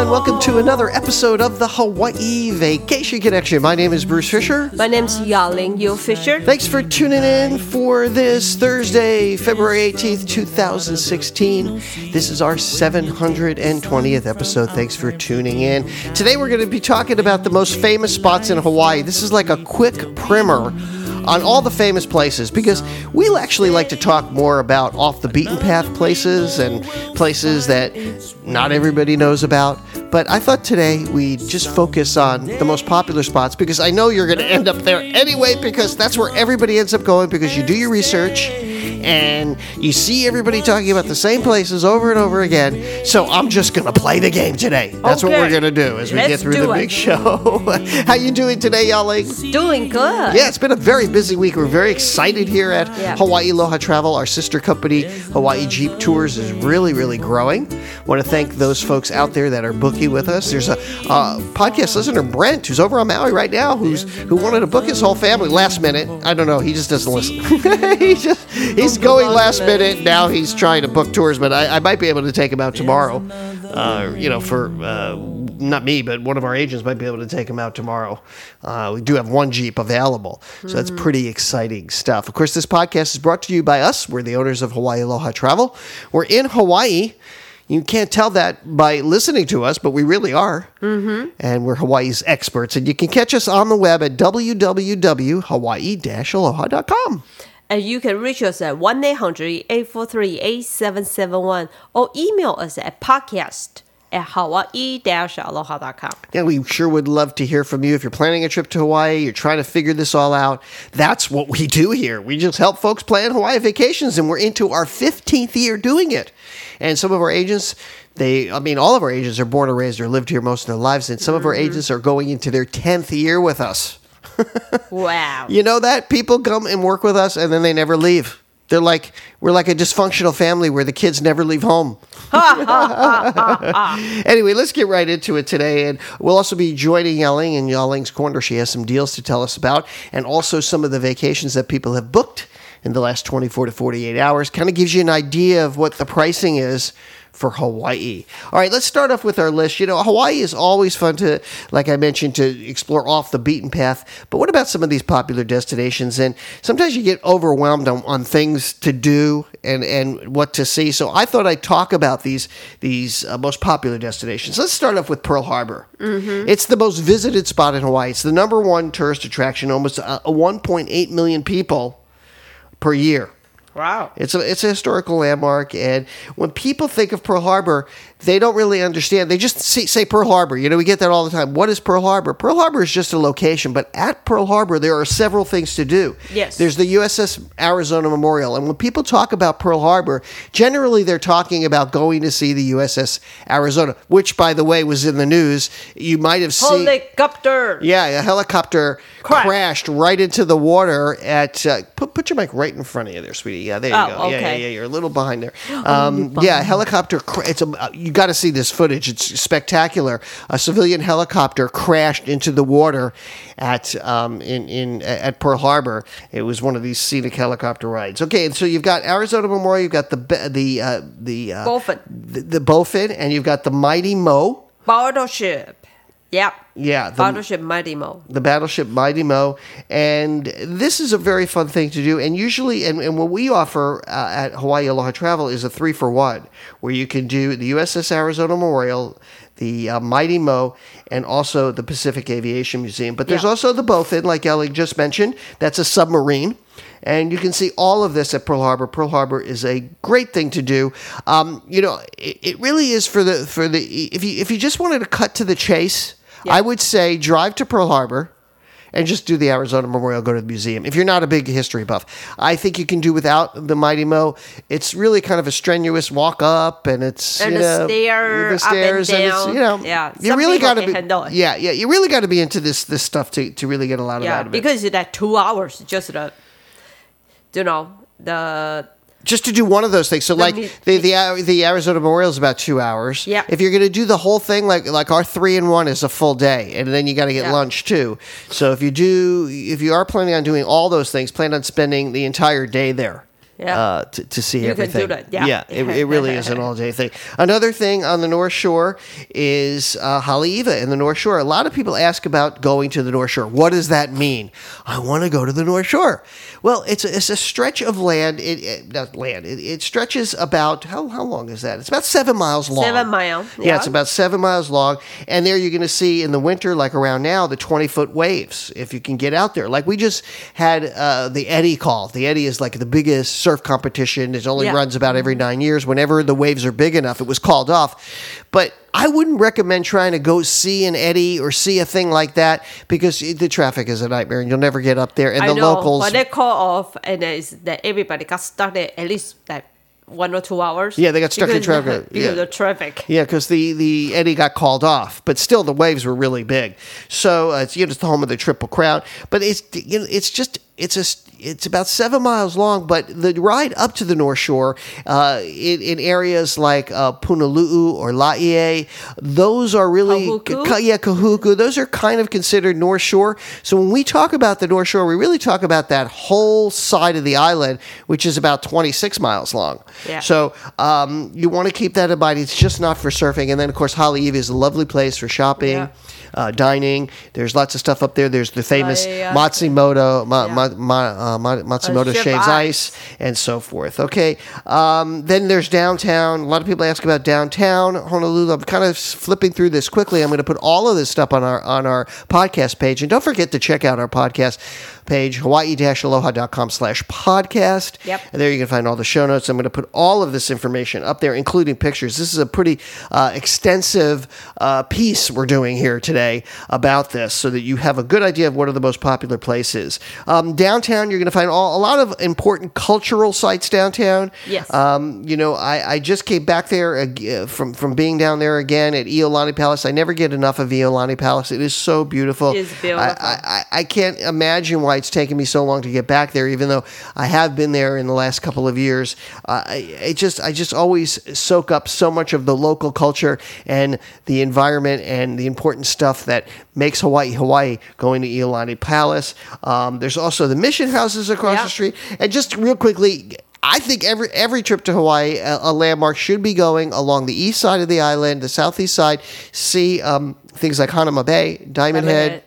and welcome to another episode of the Hawaii Vacation Connection. My name is Bruce Fisher. My name's Yaling Yu Fisher. Thanks for tuning in for this Thursday, February 18th, 2016. This is our 720th episode. Thanks for tuning in. Today we're going to be talking about the most famous spots in Hawaii. This is like a quick primer on all the famous places because we actually like to talk more about off the beaten path places and places that not everybody knows about. But I thought today we'd just focus on the most popular spots because I know you're going to end up there anyway because that's where everybody ends up going because you do your research and you see everybody talking about the same places over and over again. So I'm just going to play the game today. That's what we're going to do as we Let's get through the it. big show. How you doing today, y'all? Doing good. Yeah, it's been a very busy week. We're very excited here at Yeah. Hawaii Aloha Travel. Our sister company, Hawaii Jeep Tours, is really, really growing. Want to thank those folks out there that are booking with us. There's a uh, podcast listener, Brent, who's over on Maui right now, who's who wanted to book his whole family last minute. I don't know. He just doesn't listen. he just he's going last minute. Now he's trying to book tours, but I, I might be able to take him out tomorrow. Uh, you know, for uh, not me, but one of our agents might be able to take him out tomorrow. Uh, we do have one Jeep available, so that's pretty exciting stuff. Of course, this podcast is brought to you by us. We're the owners of Hawaii Aloha Travel. We're in Hawaii. You can't tell that by listening to us, but we really are. Mm-hmm. And we're Hawaii's experts. And you can catch us on the web at www.hawaii-aloha.com. And you can reach us at 1 800 843 8771 or email us at podcast at hawaii aloha.com. Yeah, we sure would love to hear from you. If you're planning a trip to Hawaii, you're trying to figure this all out, that's what we do here. We just help folks plan Hawaii vacations, and we're into our 15th year doing it. And some of our agents, they, I mean, all of our agents are born and raised or lived here most of their lives, and some of our mm-hmm. agents are going into their 10th year with us. Wow. You know that? People come and work with us, and then they never leave. They're like, we're like a dysfunctional family where the kids never leave home. anyway, let's get right into it today. And we'll also be joining Yaling in Yaling's Corner. She has some deals to tell us about, and also some of the vacations that people have booked in the last 24 to 48 hours. Kind of gives you an idea of what the pricing is for Hawaii. All right, let's start off with our list. You know, Hawaii is always fun to, like I mentioned, to explore off the beaten path. But what about some of these popular destinations? And sometimes you get overwhelmed on, on things to do and, and what to see. So I thought I'd talk about these these uh, most popular destinations. Let's start off with Pearl Harbor. It's the most visited spot in Hawaii. It's the number one tourist attraction. Almost uh, 1.8 million people per year. Wow. It's a it's a historical landmark, and when people think of Pearl Harbor, they don't really understand. They just see, say Pearl Harbor. You know, we get that all the time. What is Pearl Harbor? Pearl Harbor is just a location, but at Pearl Harbor there are several things to do. Yes. There's the USS Arizona Memorial, and when people talk about Pearl Harbor, generally they're talking about going to see the USS Arizona, which, by the way, was in the news. You might have seen. Helicopter. Yeah, a helicopter Crash. crashed right into the water at. Uh, put put your mic right in front of you there, sweetie. Yeah, there you Oh, go. Yeah, yeah, yeah. You're a little behind there. Um, yeah, helicopter. Cra- it's a. uh, You got to see this footage. It's spectacular. A civilian helicopter crashed into the water at um, in in at Pearl Harbor. It was one of these scenic helicopter rides. Okay, and so you've got Arizona Memorial. You've got the the uh, the uh, the, the and you've got the Mighty Mo. Battleship. Yep. Yeah, the, Battleship Mighty Mo. the battleship Mighty Mo, and this is a very fun thing to do. And usually, and, and what we offer uh, at Hawaii Aloha Travel is a three for one, where you can do the USS Arizona Memorial, the uh, Mighty Mo, and also the Pacific Aviation Museum. But there's also the Bowfin, like Ellie just mentioned. That's a submarine. And you can see all of this at Pearl Harbor. Pearl Harbor is a great thing to do. Um, you know, it, it really is for the for the if you if you just wanted to cut to the chase, Yeah. I would say drive to Pearl Harbor and just do the Arizona Memorial, go to the museum. If you're not a big history buff, I think you can do without the Mighty Mo. It's really kind of a strenuous walk up, and it's And you the know, stair, the up stairs, and it's down. you know, Yeah, you some really got to be, yeah, yeah, you really got to be into this this stuff to to really get a lot of Yeah, out of it. because it's that two hours, just the, you know, the just to do one of those things. So, like mu- the the the Arizona Memorial is about two hours. Yeah. If you're going to do the whole thing, like like our three in one is a full day, and then you got to get Yeah. lunch too. So if you do, if you are planning on doing all those things, plan on spending the entire day there. Yeah. uh, to, to see You can everything. do that, yeah. it, it really is an all day thing. Another thing on the North Shore is uh, Haleiwa in the North Shore. A lot of people ask about going to the North Shore. What does that mean? I want to go to the North Shore. Well, it's a, it's a stretch of land. It, it not land. It, it stretches about how how long is that? It's about seven miles long. Seven mile, Yeah, yeah. it's about seven miles long. And there you're going to see in the winter, like around now, the 20 foot waves if you can get out there. Like we just had uh, the Eddie call. The Eddie is like the biggest surf competition. It only Yeah. runs about every nine years. Whenever the waves are big enough, it was called off. But I wouldn't recommend trying to go see an Eddie or see a thing like that because the traffic is a nightmare and you'll never get up there. And I the know. locals. When they call off, and it's that everybody got stuck there at least like one or two hours. Yeah, they got stuck in traffic, because yeah. of the traffic. Yeah, because the, the Eddie got called off, but still the waves were really big. So uh, it's you know it's the home of the Triple Crown, but it's you know it's just it's a it's about seven miles long. But the ride up to the North Shore, uh, in, in areas like uh, Punaluu or Laie, those are really Kahuku? Ka- yeah Kahuku. Those are kind of considered North Shore. So when we talk about the North Shore, we really talk about that whole side of the island, which is about twenty six miles long. Yeah. So um, you want to keep that in mind. It's just not for surfing. And then, of course, Haleiwa is a lovely place for shopping, Yeah. uh, dining. There's lots of stuff up there. There's the famous Matsumoto, ma, yeah. ma, ma, uh, Matsumoto Shaves Ice. Ice, and so forth. Okay. Um, then there's downtown. A lot of people ask about downtown Honolulu. I'm kind of flipping through this quickly. I'm going to put all of this stuff on our on our podcast page, and don't forget to check out our podcast page, hawaii-aloha.com slash podcast. Yep. And there you can find all the show notes. I'm going to put all of this information up there, including pictures. This is a pretty uh, extensive uh, piece we're doing here today about this so that you have a good idea of what are the most popular places. Um, downtown, you're going to find all, a lot of important cultural sites downtown. Yes. Um, you know, I, I just came back there ag- from, from being down there again at Iolani Palace. I never get enough of Iolani Palace. It is so beautiful. It's beautiful. I, I, I can't imagine why it's taken me so long to get back there, even though I have been there in the last couple of years. Uh, I, it just, I just always soak up so much of the local culture and the environment and the important stuff that makes Hawaii Hawaii. Going to Iolani Palace. Um, there's also the mission houses across Yeah. the street. And just real quickly. I think every every trip to Hawaii, a, a landmark should be going along the east side of the island, the southeast side. See um, things like Hanauma Bay, Diamond, Head.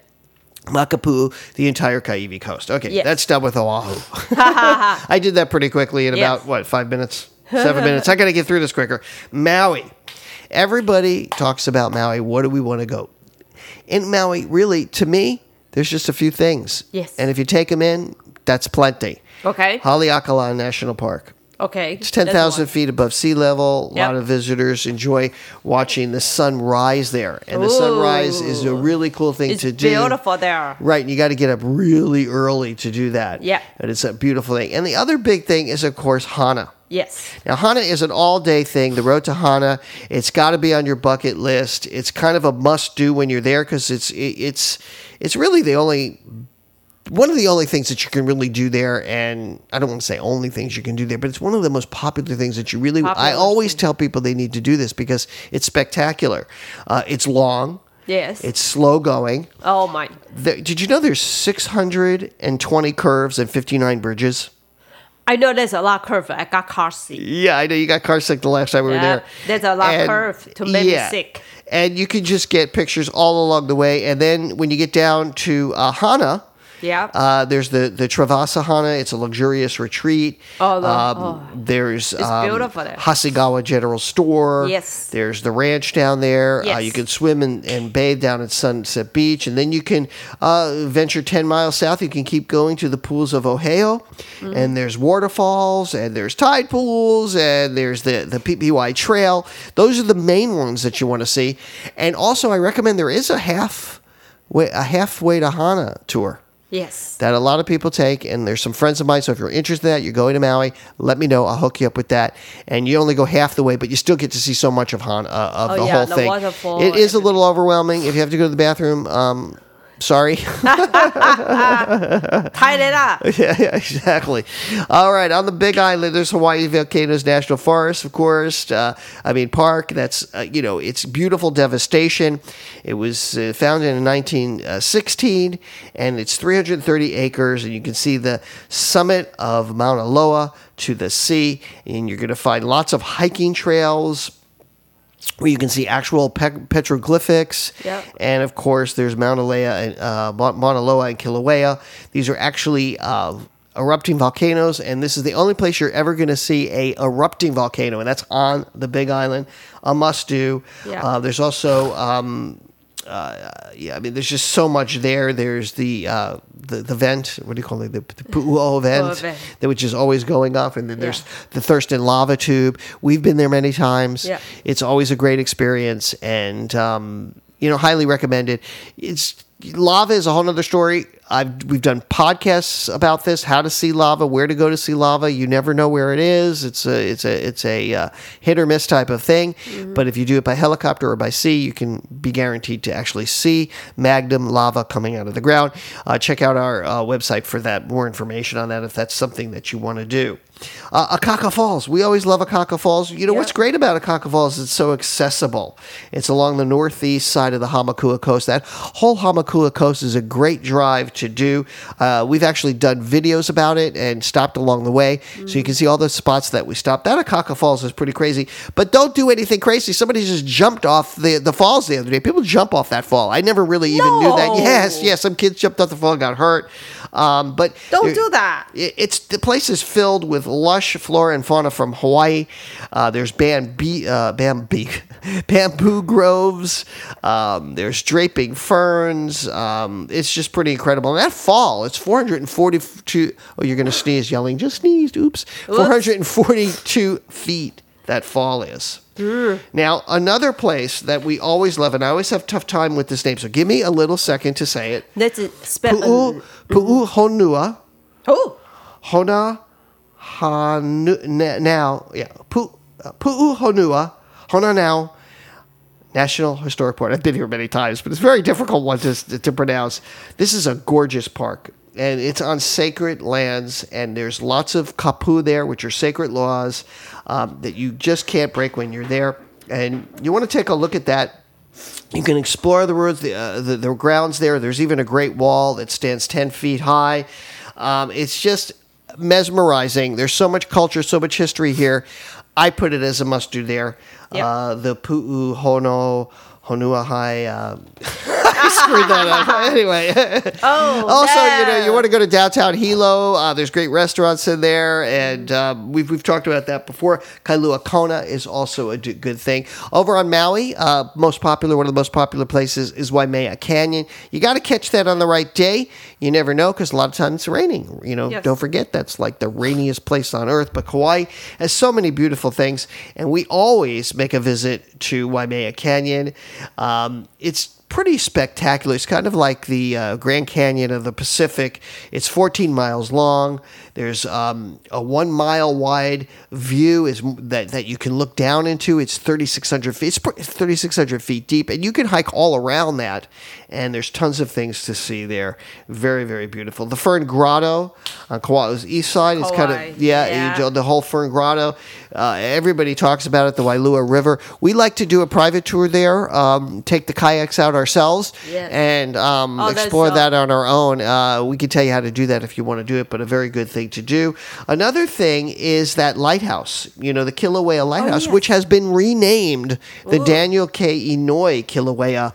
Makapu, the entire Kaiwi coast. Okay, Yes. that's done with Oahu. I did that pretty quickly in about, Yes. what, five minutes? Seven minutes. I got to get through this quicker. Maui. Everybody talks about Maui. What do we want to go? In Maui, really, to me, there's just a few things. Yes. And if you take them in, that's plenty. Okay. Haleakala National Park. Okay. It's 10,000 feet above sea level. A lot of visitors enjoy watching the sun rise there. And the sunrise is a really cool thing It's to do. beautiful there. Right, and you got to get up really early to do that. Yeah. And it's a beautiful thing. And the other big thing is, of course, Hana. Yes. Now, Hana is an all day thing. The road to Hana, it's got to be on your bucket list. It's kind of a must do when you're there because it's, it, it's, it's really the only. One of the only things that you can really do there, and I don't want to say only things you can do there, but it's one of the most popular things that you really. I Popular always tell people they need to do this because it's spectacular. Uh, it's long. Yes. It's slow going. oh my. There, did you know there's 620 curves and 59 bridges? I know there's a lot of curve. I got car sick. Yeah, I know you got car sick the last time we were there. there's a lot of curve to make me sick. And you can just get pictures all along the way. And then when you get down to uh, Hana, Yeah. uh, there's the the Travaasa Hana. It's a luxurious retreat. Oh, the- um, oh. There's um, beautiful there. Hasegawa General Store. Yes. There's the ranch down there. Uh, Yes. you can swim and, and bathe down at Sunset Beach, and then you can uh, venture ten miles south. You can keep going to the pools of Oheo, Mm-hmm. and there's waterfalls, and there's tide pools, and there's the the Pipiwai Trail. Those are the main ones that you want to see. And also, I recommend there is a half way a halfway to Hana tour yes. that a lot of people take, and there's some friends of mine. So if you're interested in that, you're going to Maui, let me know. I'll hook you up with that. And you only go half the way, but you still get to see so much of Han uh, of Oh, the yeah, whole the thing. waterfall, It is a little overwhelming if you have to go to the bathroom. Um, Sorry. Tie it up. yeah, yeah, exactly. All right, on the Big Island, there's Hawaii Volcanoes National Forest, of course. Uh, I mean, park. That's uh, you know, it's beautiful devastation. It was uh, founded in 1916, and it's 330 acres, and you can see the summit of Mauna Loa to the sea, and you're going to find lots of hiking trails where you can see actual pe- petroglyphics. Yep. And of course, there's Mauna Loa and, uh, Mauna Loa and Kilauea. These are actually uh, erupting volcanoes, and this is the only place you're ever going to see a erupting volcano, and that's on the Big Island. A must do. Yeah. Uh, there's also. Um, uh, yeah, I mean, there's just so much there. There's the uh, the, the vent. What do you call it? The, the Pu'uo vent, which is always going up, and then there's Yeah. the Thurston lava tube. We've been there many times. Yeah. It's always a great experience, and um, you know, highly recommended. It's lava is a whole other story. I've we've done podcasts about this, how to see lava, where to go to see lava. You never know where it is. It's a it's a it's a uh, hit or miss type of thing. But if you do it by helicopter or by sea, you can be guaranteed to actually see magnum lava coming out of the ground. Uh, check out our uh, website for that more information on that if that's something that you want to do. Uh, Akaka Falls. We always love Akaka Falls. You know Yeah. what's great about Akaka Falls it's so accessible. It's along the northeast side of the Hamakua Coast. That whole Hamakua Coast is a great drive to do. Uh, we've actually done videos about it and stopped along the way, so you can see all the spots that we stopped. That Akaka Falls is pretty crazy, but don't do anything crazy. Somebody just jumped off the, the falls the other day. People jump off that fall. I never really even knew that. Yes, yes, some kids jumped off the fall and got hurt. Um, but Don't there- do that. it- it's the place is filled with lush flora and fauna from Hawaii. Uh, there's bamboo, uh, bamboo, bamboo groves. Um, there's draping ferns. Um, it's just pretty incredible. And that fall, it's 442. Oh, you're going to sneeze, Yaling, just sneezed. Oops. 442 feet that fall is. Now, another place that we always love, and I always have tough time with this name, so give me a little second to say it. Let's spell. Pu'u, Pu'u Honua. Oh, Hona Hanu now yeah uh, Pu'u Honua Hona now National Historic Park. I've been here many times, but it's a very difficult one to to pronounce. This is a gorgeous park. And it's on sacred lands, and there's lots of kapu there, which are sacred laws um, that you just can't break when you're there. And you want to take a look at that you can explore the roads, the, uh, the the grounds there. There's even a great wall that stands ten feet high. Um, it's just mesmerizing. There's so much culture, so much history here. I put it as a must do there. Yep. Uh, the Pu'u Hono Honua Hai. Uh, I screwed that up. anyway. oh. Also, you know, you want to go to downtown Hilo. Uh, there's great restaurants in there, and um, we've we've talked about that before. Kailua Kona is also a d- good thing. Over on Maui, uh, most popular, one of the most popular places is Waimea Canyon. You got to catch that on the right day. You never know because a lot of times it's raining. You know, Yes. don't forget that's like the rainiest place on earth. But Kauai has so many beautiful things, and we always make a visit to Waimea Canyon. Um, it's pretty spectacular. It's kind of like the uh, Grand Canyon of the Pacific. It's 14 miles long. There's um, a one mile wide view is that, that you can look down into. It's 3,600 feet. It's 3,600 feet deep, and you can hike all around that. And there's tons of things to see there. Very, very beautiful. The Fern Grotto on Kauai's east side is kind of yeah, yeah. the whole Fern Grotto. Uh, everybody talks about it. The Wailua River. We like to do a private tour there. Um, take the kayaks out ourselves Yes. and um, Oh, explore that on our own. Uh, we can tell you how to do that if you want to do it, but a very good thing to do. Another thing is that lighthouse. You know, the Kilauea Lighthouse, Oh, which has been renamed the Daniel K. Inouye Kilauea.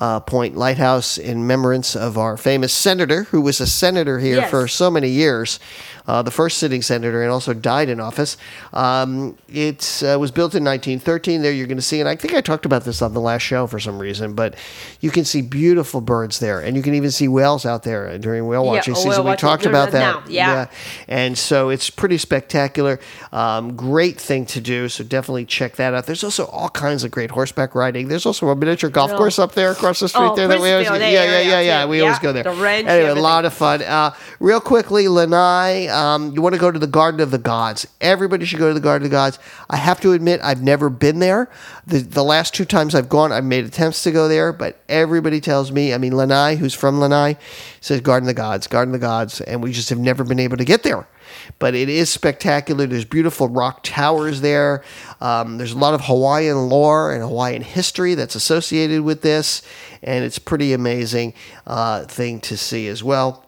Uh, Point Lighthouse in remembrance of our famous senator, who was a senator here Yes. for so many years, uh, the first sitting senator, and also died in office. Um, it uh, was built in 1913. There you're going to see, and I think I talked about this on the last show for some reason, but you can see beautiful birds there, and you can even see whales out there during whale watching oh, season. whale we watching talked about that. now, yeah. and so it's pretty spectacular. Um, great thing to do. So definitely check that out. There's also all kinds of great horseback riding. There's also a miniature golf Yeah. course up there. Across the street Oh, there. That we always, yeah, yeah, yeah, yeah. We always go there. the ranch, anyway, a lot of fun. Uh, real quickly, Lanai, um, you want to go to the Garden of the Gods. Everybody should go to the Garden of the Gods. I have to admit, I've never been there. The, the last two times I've gone, I've made attempts to go there, but everybody tells me, I mean, Lanai, who's from Lanai, says Garden of the Gods, Garden of the Gods, and we just have never been able to get there. But it is spectacular. There's beautiful rock towers there. Um, there's a lot of Hawaiian lore and Hawaiian history that's associated with this, and it's pretty amazing uh, thing to see as well.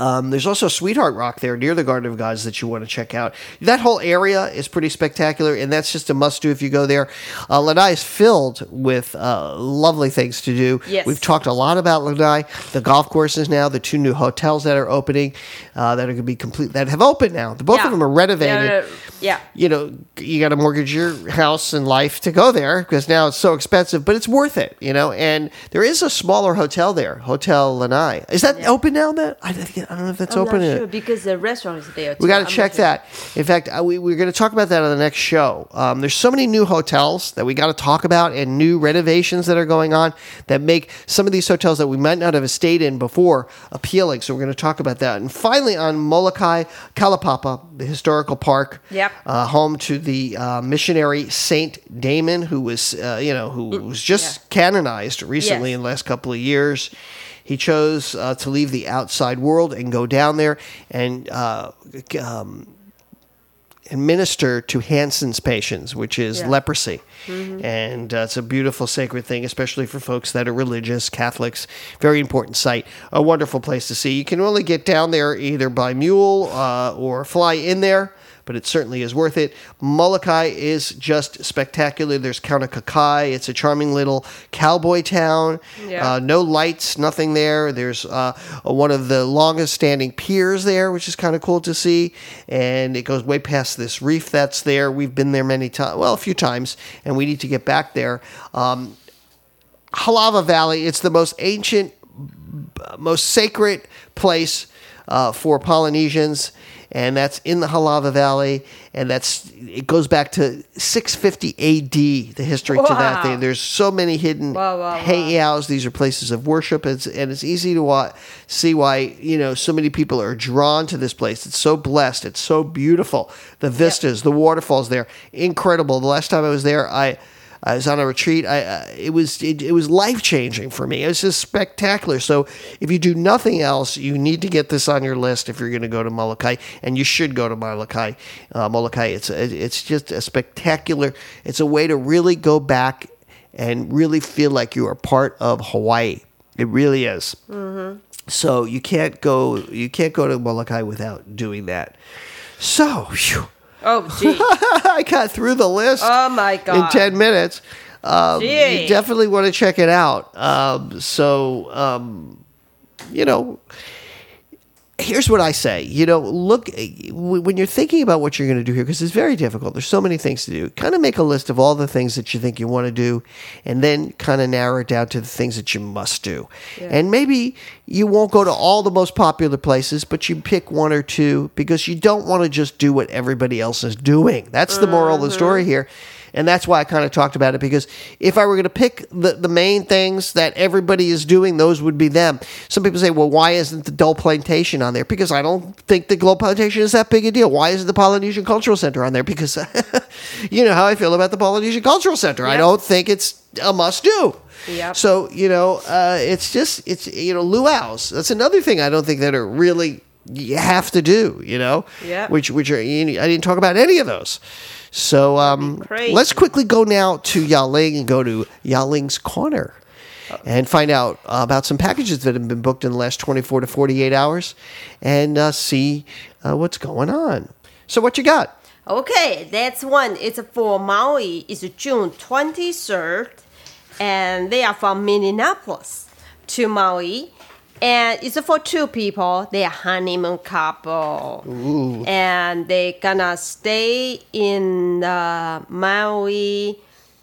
Um, there's also Sweetheart Rock there near the Garden of Gods that you want to check out. That whole area is pretty spectacular, and that's just a must do if you go there. Uh, Lanai is filled with uh, lovely things to do. Yes. We've talked a lot about Lanai, the golf courses now, the two new hotels that are opening uh, that are going to be complete that have opened now. The both Yeah. of them are renovated Yeah, yeah. you know, you got to mortgage your house and life to go there because now it's so expensive, but it's worth it, you know. And there is a smaller hotel there, Hotel Lanai. Is that open now? That I, I don't know if that's I'm open. not sure because the restaurant is there. We too. got to check sure. that. In fact, uh, we, we're going to talk about that on the next show. Um, there's so many new hotels that we got to talk about and new renovations that are going on that make some of these hotels that we might not have stayed in before appealing. So we're going to talk about that. And finally, on Molokai, Kalaupapa, the historical park, Yep. Uh, home to the uh, missionary Saint Damien, who was uh, you know who was just canonized recently Yes. in the last couple of years. He chose uh, to leave the outside world and go down there and uh, um, and minister to Hansen's patients, which is Yeah. Mm-hmm. leprosy. And uh, it's a beautiful sacred thing, especially for folks that are religious, Catholics. Very important site. A wonderful place to see. You can only get down there either by mule uh, or fly in there. But it certainly is worth it. Molokai is just spectacular. There's Kaunakakai. It's a charming little cowboy town. Yeah. Uh, no lights, nothing there. There's uh, one of the longest standing piers there, which is kind of cool to see. And it goes way past this reef that's there. We've been there many times, well, a few times, and we need to get back there. Um, Halawa Valley, it's the most ancient, most sacred place uh, for Polynesians, and that's in the Halawa Valley, and that's it goes back to 650 A.D. The history to that thing. There's so many hidden Wow, wow, wow. heiaus. These are places of worship, it's, and it's easy to wa- see why you know so many people are drawn to this place. It's so blessed. It's so beautiful. The vistas, the waterfalls there, incredible. The last time I was there, I. I was on a retreat. I uh, it was it, it was life changing for me. It was just spectacular. So if you do nothing else, you need to get this on your list if you're going to go to Molokai, and you should go to Molokai. Uh, Molokai, it's a, it's just a spectacular. It's a way to really go back and really feel like you are part of Hawaii. It really is. So you can't go you can't go to Molokai without doing that. So. Phew. Oh, gee. I got through the list Oh, my God. in 10 minutes. Um, you definitely want to check it out. Um, so, um, you know, here's what I say. You know, look, eh, when you're thinking about what you're going to do here, because it's very difficult, there's so many things to do, kind of make a list of all the things that you think you want to do, and then kind of narrow it down to the things that you must do. And maybe you won't go to all the most popular places, but you pick one or two because you don't want to just do what everybody else is doing. That's the moral of the story mm-hmm. here. And that's why I kind of talked about it because if I were going to pick the, the main things that everybody is doing, those would be them. Some people say, well, why isn't the Dole Plantation on there? Because I don't think the Dole Plantation is that big a deal. Why isn't the Polynesian Cultural Center on there? Because you know how I feel about the Polynesian Cultural Center. I don't think it's a must do. Yep. So, you know, uh, it's just, it's, you know, luau's. That's another thing I don't think that are really, you have to do, you know? Yeah. Which, which are, you know, I didn't talk about any of those. So, um, let's quickly go now to Yaling and go to Yaling's Corner and find out uh, about some packages that have been booked in the last 24 to 48 hours and uh, see uh, what's going on. So, what you got? Okay, that's one. It's for Maui. It's June 23rd. And they are from Minneapolis to Maui. And it's for two people. They are honeymoon couple. And they gonna stay in the Maui,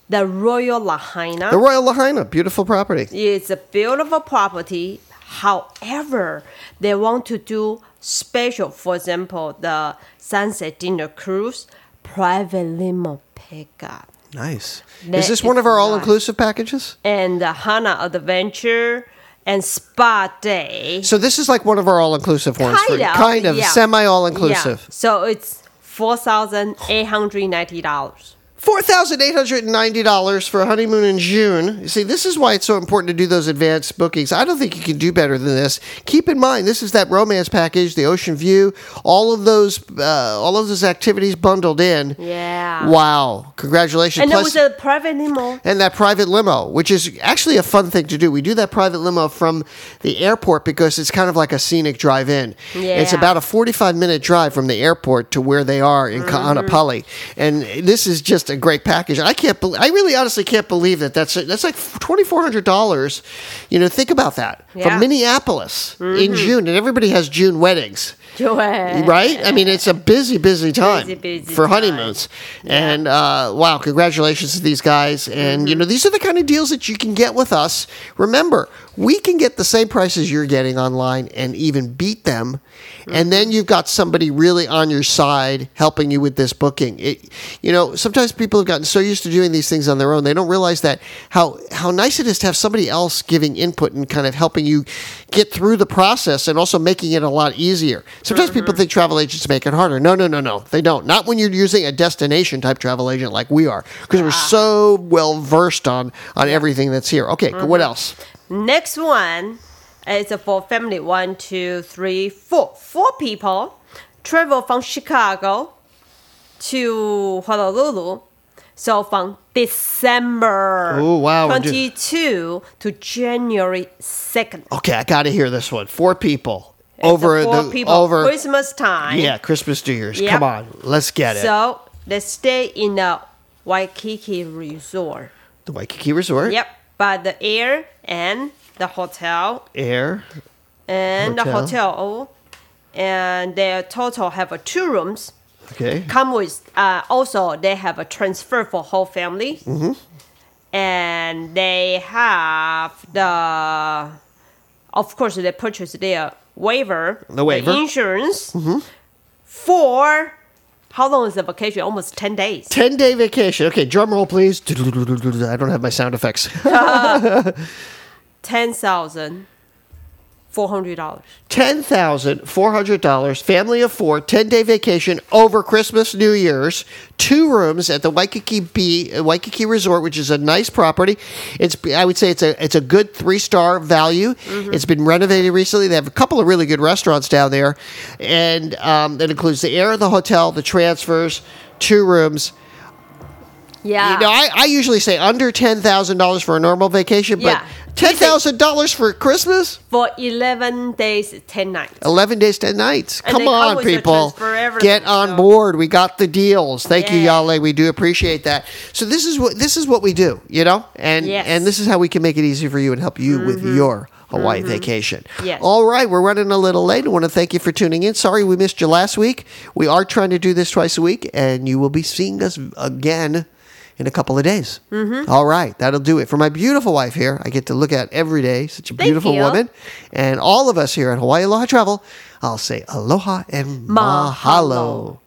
the Royal Lahaina. The Royal Lahaina, beautiful property. It's a beautiful property. However, they want to do special, for example, the sunset dinner cruise, private limo pickup. Nice. That is this one of our all-inclusive packages? and the Hana Adventure and Spa Day. So this is like one of our all-inclusive ones. for- Kind of, kind of yeah. semi-all-inclusive. Yeah. So it's four thousand eight hundred ninety dollars. Four thousand eight hundred and ninety dollars for a honeymoon in June. You see, this is why it's so important to do those advanced bookings. I don't think you can do better than this. Keep in mind, this is that romance package, the ocean view, all of those, uh, all of those activities bundled in. Yeah. Wow! Congratulations. And there Plus- was a private limo. and that private limo, which is actually a fun thing to do. We do that private limo from the airport because it's kind of like a scenic drive in. Yeah. It's about a 45 minute drive from the airport to where they are in Mm-hmm. Kaanapali. And this is just a great package. I can't believe, I really honestly can't believe that that's, that's like $2,400. You know, think about that. From Yeah. Mm-hmm. Minneapolis in June, and everybody has June weddings Right. right? I mean, it's a busy, busy time Busy, busy for time. honeymoons. And uh, wow, congratulations to these guys. And you Mm-hmm. know, these are the kind of deals that you can get with us. Remember, we can get the same prices you're getting online and even beat them. And Mm-hmm. then you've got somebody really on your side helping you with this booking. It, you know, sometimes people have gotten so used to doing these things on their own, they don't realize that how how nice it is to have somebody else giving input and kind of helping you get through the process and also making it a lot easier. Sometimes people mm-hmm. think travel agents make it harder. No, no, no, no. They don't. Not when you're using a destination type travel agent like we are, because we're so well versed on on everything that's here. Okay, mm-hmm. what else? Next one is for family one, two, three, four. Four people travel from Chicago to Honolulu. So from December Oh, wow, we're do- 22 to January 2nd. Okay, I got to hear this one. Four people It's over four the people over. Christmas time. yeah, Christmas, New Year's. Yep. Come on, let's get it. So they stay in the Waikiki Resort. the Waikiki Resort. Yep, by the air and the hotel Air. and the Hotel. hotel, and their total have two rooms. Okay. Come with uh, also they have a transfer for whole family, Mm-hmm. and they have the, of course they purchase their waiver, The waiver. Mm-hmm. insurance for. How long is the vacation? Almost ten days. 10 day vacation. Okay, drum roll, please. I don't have my sound effects. Ten thousand four hundred dollars. $10,400, family of four, 10 day vacation over Christmas, New Year's, two rooms at the Waikiki B, Waikiki Resort, which is a nice property. It's, I would say it's a, it's a good three star value. It's been renovated recently. They have a couple of really good restaurants down there. And um, that includes the air of the hotel, the transfers, two rooms. Yeah. You know, I, I usually say under $10,000 for a normal vacation, but Yeah. $10,000 for Christmas? for 11 days, 10 nights. 11 days, 10 nights. And Come on, people. Get on so- board. We got the deals. Thank you, Yeah. Yale. We do appreciate that. So this is what this is what we do, you know? And Yes. Mm-hmm. and this is how we can make it easy for you and help you with your Hawaii vacation. Yes. All right, we're running a little late. I want to thank you for tuning in. Sorry we missed you last week. We are trying to do this twice a week, and you will be seeing us again in a couple of days. Mm-hmm. All right, that'll do it. For my beautiful wife here, I get to look at every day. Such a Thank beautiful you. woman. And all of us here at Hawaii Aloha Travel, I'll say aloha and mahalo. Mahalo.